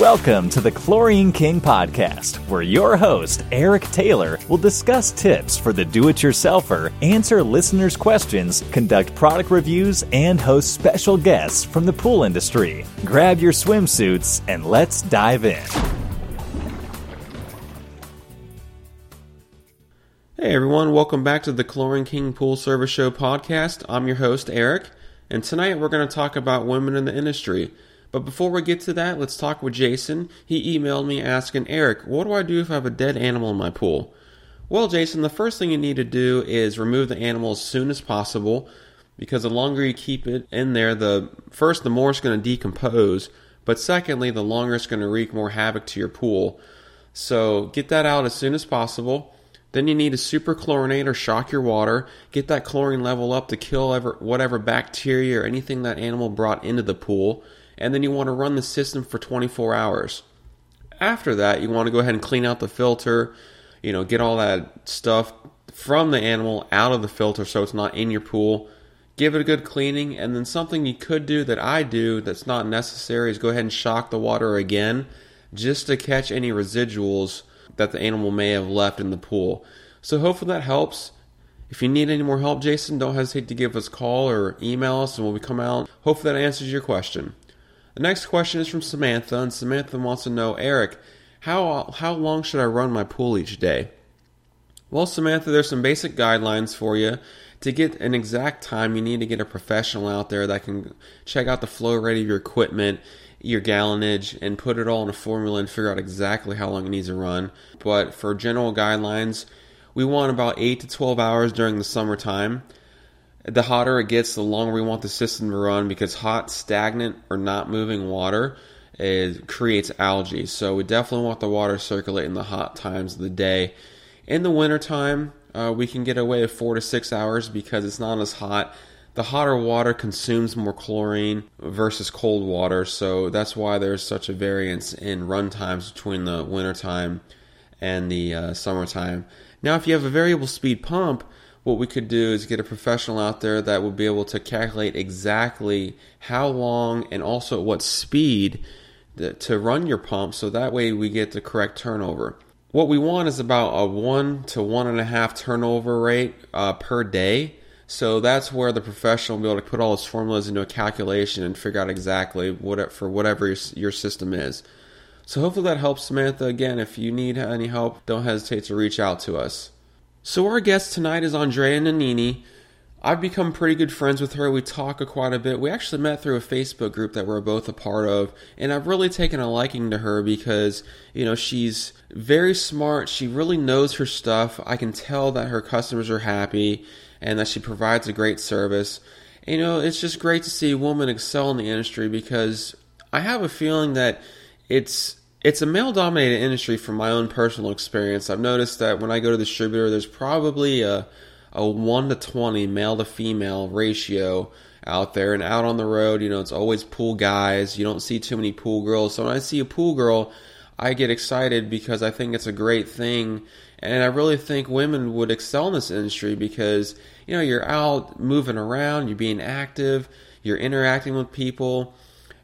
Welcome to the Chlorine King podcast, where your host, Eric Taylor, will discuss tips for the do it yourselfer, answer listeners' questions, conduct product reviews, and host special guests from the pool industry. Grab your swimsuits and let's dive in. Hey everyone, welcome back to the Chlorine King Pool Service Show podcast. I'm your host, Eric, and tonight we're going to talk about women in the industry. But before we get to that, let's talk with Jason. He emailed me asking, Eric, what do I do if I have a dead animal in my pool? Well, Jason, the first thing you need to do is remove the animal as soon as possible because the longer you keep it in there, the first, the more it's going to decompose, but secondly, the longer it's going to wreak more havoc to your pool. So get that out as soon as possible. Then you need to super chlorinate or shock your water. Get that chlorine level up to kill ever, whatever bacteria or anything that animal brought into the pool and then you want to run the system for 24 hours. After that, you want to go ahead and clean out the filter, you know, get all that stuff from the animal out of the filter so it's not in your pool. Give it a good cleaning, and then something you could do that I do that's not necessary is go ahead and shock the water again just to catch any residuals that the animal may have left in the pool. So hopefully that helps. If you need any more help, Jason, don't hesitate to give us a call or email us, and when we come out, hopefully that answers your question. The next question is from Samantha, and Samantha wants to know, Eric, how how long should I run my pool each day? Well, Samantha, there's some basic guidelines for you. To get an exact time, you need to get a professional out there that can check out the flow rate of your equipment, your gallonage, and put it all in a formula and figure out exactly how long it needs to run. But for general guidelines, we want about 8 to 12 hours during the summertime the hotter it gets, the longer we want the system to run because hot, stagnant, or not moving water creates algae. So we definitely want the water circulating the hot times of the day. In the wintertime, uh, we can get away with four to six hours because it's not as hot. The hotter water consumes more chlorine versus cold water, so that's why there's such a variance in run times between the wintertime and the uh, summertime. Now, if you have a variable speed pump, what we could do is get a professional out there that would be able to calculate exactly how long and also at what speed to run your pump so that way we get the correct turnover. What we want is about a one to one and a half turnover rate uh, per day. So that's where the professional will be able to put all his formulas into a calculation and figure out exactly what it, for whatever your, your system is. So hopefully that helps, Samantha. Again, if you need any help, don't hesitate to reach out to us. So our guest tonight is Andrea Nannini. I've become pretty good friends with her. We talk quite a bit. We actually met through a Facebook group that we're both a part of, and I've really taken a liking to her because, you know, she's very smart. She really knows her stuff. I can tell that her customers are happy and that she provides a great service. And, you know, it's just great to see a woman excel in the industry because I have a feeling that it's it's a male dominated industry from my own personal experience. I've noticed that when I go to the distributor, there's probably a, a 1 to 20 male to female ratio out there. And out on the road, you know, it's always pool guys. You don't see too many pool girls. So when I see a pool girl, I get excited because I think it's a great thing. And I really think women would excel in this industry because, you know, you're out moving around, you're being active, you're interacting with people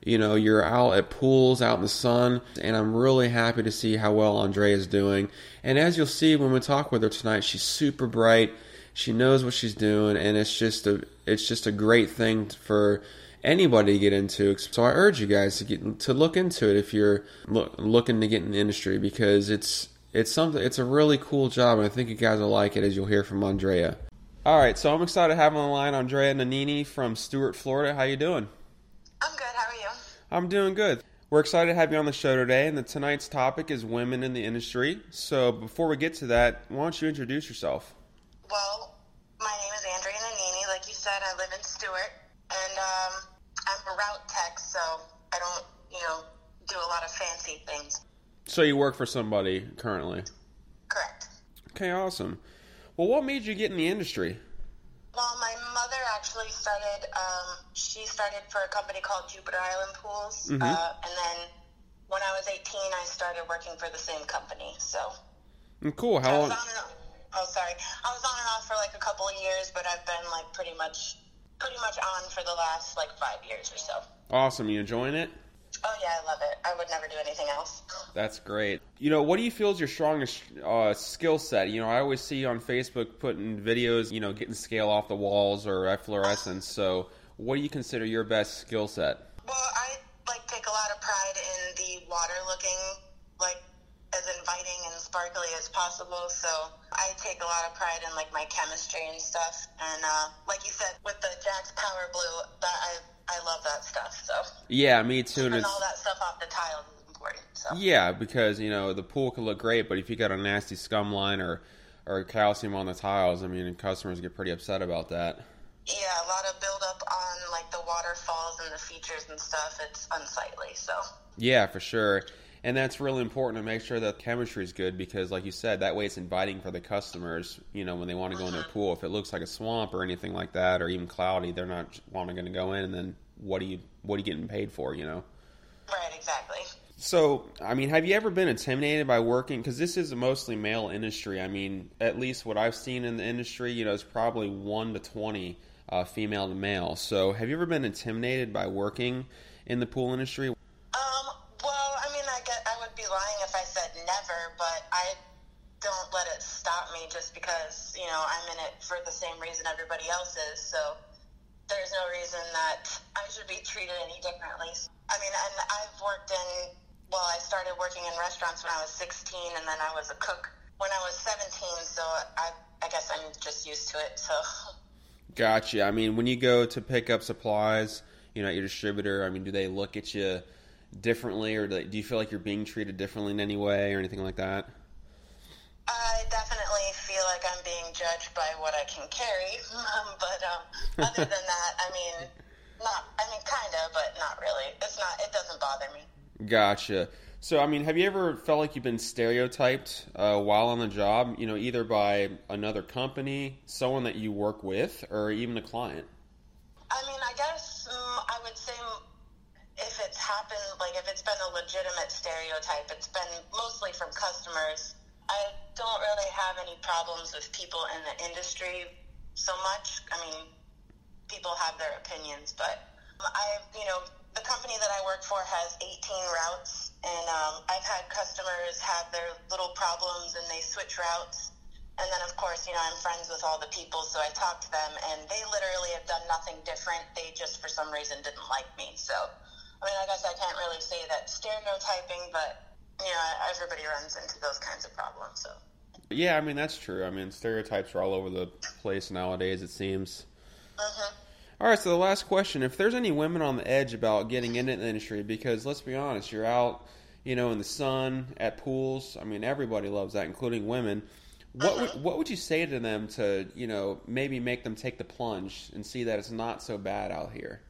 you know, you're out at pools, out in the sun, and I'm really happy to see how well Andrea is doing. And as you'll see when we talk with her tonight, she's super bright. She knows what she's doing, and it's just a it's just a great thing for anybody to get into. So I urge you guys to get to look into it if you're look, looking to get in the industry because it's it's something it's a really cool job, and I think you guys will like it as you'll hear from Andrea. All right, so I'm excited to have on the line Andrea Nannini from Stuart, Florida. How you doing? I'm good. How are you? I'm doing good. We're excited to have you on the show today, and the, tonight's topic is women in the industry. So before we get to that, why don't you introduce yourself? Well, my name is Andrea Nannini. Like you said, I live in Stuart, and um, I'm a route tech, so I don't, you know, do a lot of fancy things. So you work for somebody currently? Correct. Okay, awesome. Well, what made you get in the industry? Well, my mother actually started. Um, she started for a company called Jupiter Island Pools, mm-hmm. uh, and then when I was 18, I started working for the same company. So. Mm, cool. How long? Oh, sorry. I was on and off for like a couple of years, but I've been like pretty much, pretty much on for the last like five years or so. Awesome. You enjoying it? Oh yeah, I love it. I would never do anything else. That's great. You know, what do you feel is your strongest uh, skill set? You know, I always see you on Facebook putting videos, you know, getting scale off the walls or efflorescence. So, what do you consider your best skill set? Well, I like take a lot of pride in the water looking like as inviting and sparkly as possible. So I take a lot of pride in like my chemistry and stuff. And uh, like you said, with the Jack's Power Blue, that I I love that stuff. So yeah, me too. And, and all that stuff off the tiles is important. So yeah, because you know the pool can look great, but if you got a nasty scum line or or calcium on the tiles, I mean, customers get pretty upset about that. Yeah, a lot of buildup on like the waterfalls and the features and stuff. It's unsightly. So yeah, for sure. And that's really important to make sure that chemistry is good because, like you said, that way it's inviting for the customers. You know, when they want to go in their uh-huh. pool, if it looks like a swamp or anything like that, or even cloudy, they're not wanting to go in. And then what are you what are you getting paid for? You know. Right. Exactly. So, I mean, have you ever been intimidated by working? Because this is a mostly male industry. I mean, at least what I've seen in the industry, you know, it's probably one to twenty uh, female to male. So, have you ever been intimidated by working in the pool industry? Um, well, I mean, I get I would be lying if I said never, but I don't let it stop me just because you know I'm in it for the same reason everybody else is. So there's no reason that I should be treated any differently. I mean, and I've worked in well, I started working in restaurants when I was 16, and then I was a cook when I was 17. So I I guess I'm just used to it. So. Gotcha. I mean, when you go to pick up supplies, you know, at your distributor, I mean, do they look at you differently, or do, they, do you feel like you're being treated differently in any way, or anything like that? I definitely feel like I'm being judged by what I can carry, um, but um, other than that, I mean, not. I mean, kind of, but not really. It's not. It doesn't bother me. Gotcha. So, I mean, have you ever felt like you've been stereotyped uh, while on the job? You know, either by another company, someone that you work with, or even a client. I mean, I guess um, I would say if it's happened, like if it's been a legitimate stereotype, it's been mostly from customers. I don't really have any problems with people in the industry so much. I mean, people have their opinions, but I, you know, the company that I work for has 18 routes and um, I've had customers have their little problems and they switch routes. And then, of course, you know, I'm friends with all the people, so I talk to them, and they literally have done nothing different. They just, for some reason, didn't like me. So, I mean, I guess I can't really say that stereotyping, but, you know, everybody runs into those kinds of problems, so. Yeah, I mean, that's true. I mean, stereotypes are all over the place nowadays, it seems. Mm-hmm. All right, so the last question: If there's any women on the edge about getting into the industry, because let's be honest, you're out, you know, in the sun at pools. I mean, everybody loves that, including women. What would, what would you say to them to you know maybe make them take the plunge and see that it's not so bad out here?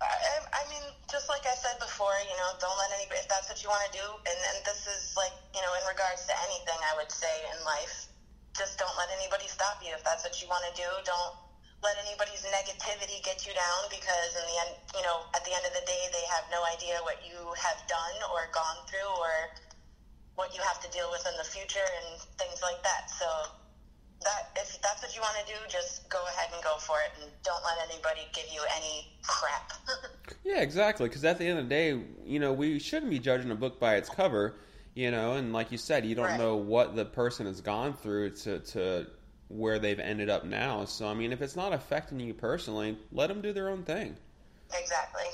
I, I mean, just like I said before, you know, don't let anybody if that's what you want to do, and, and this is like you know in regards to anything I would say in life, just don't let anybody stop you if that's what you want to do. Don't let anybody's negativity get you down because in the end, you know, at the end of the day, they have no idea what you have done or gone through or what you have to deal with in the future and things like that. So that if that's what you want to do, just go ahead and go for it, and don't let anybody give you any crap. yeah, exactly. Because at the end of the day, you know, we shouldn't be judging a book by its cover. You know, and like you said, you don't right. know what the person has gone through to to where they've ended up now. So, I mean, if it's not affecting you personally, let them do their own thing. Exactly.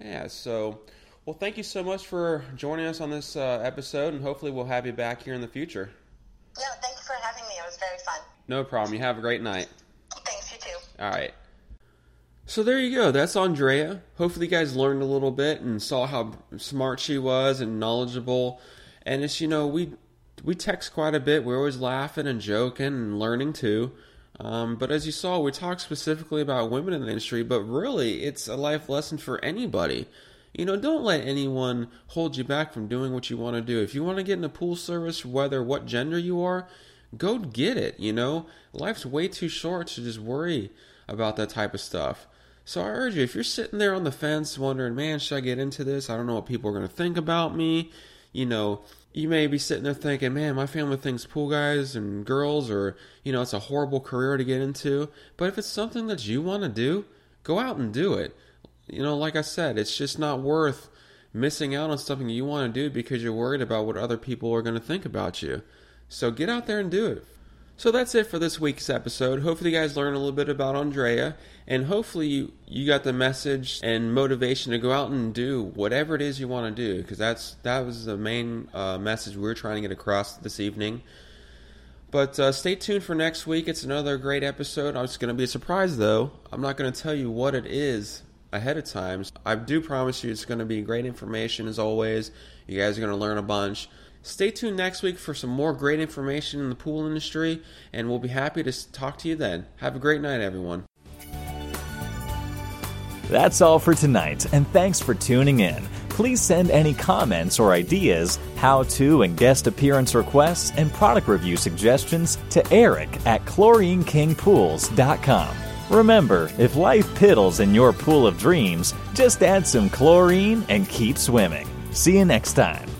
Yeah, so, well, thank you so much for joining us on this uh, episode, and hopefully we'll have you back here in the future. Yeah, thank you for having me. It was very fun. No problem. You have a great night. Thanks, you too. All right. So there you go. That's Andrea. Hopefully, you guys learned a little bit and saw how smart she was and knowledgeable. And it's, you know, we we text quite a bit. We're always laughing and joking and learning too. Um, but as you saw, we talk specifically about women in the industry, but really, it's a life lesson for anybody. You know, don't let anyone hold you back from doing what you want to do. If you want to get in the pool service, whether what gender you are, go get it. You know, life's way too short to just worry about that type of stuff. So I urge you, if you're sitting there on the fence wondering, man, should I get into this? I don't know what people are going to think about me. You know, you may be sitting there thinking, man, my family thinks pool guys and girls are, you know, it's a horrible career to get into. But if it's something that you want to do, go out and do it. You know, like I said, it's just not worth missing out on something you want to do because you're worried about what other people are going to think about you. So get out there and do it. So that's it for this week's episode. Hopefully, you guys learned a little bit about Andrea, and hopefully, you, you got the message and motivation to go out and do whatever it is you want to do, because that's that was the main uh, message we are trying to get across this evening. But uh, stay tuned for next week. It's another great episode. It's going to be a surprise, though. I'm not going to tell you what it is ahead of time. I do promise you it's going to be great information as always. You guys are going to learn a bunch. Stay tuned next week for some more great information in the pool industry, and we'll be happy to talk to you then. Have a great night, everyone. That's all for tonight, and thanks for tuning in. Please send any comments or ideas, how to and guest appearance requests, and product review suggestions to Eric at chlorinekingpools.com. Remember, if life piddles in your pool of dreams, just add some chlorine and keep swimming. See you next time.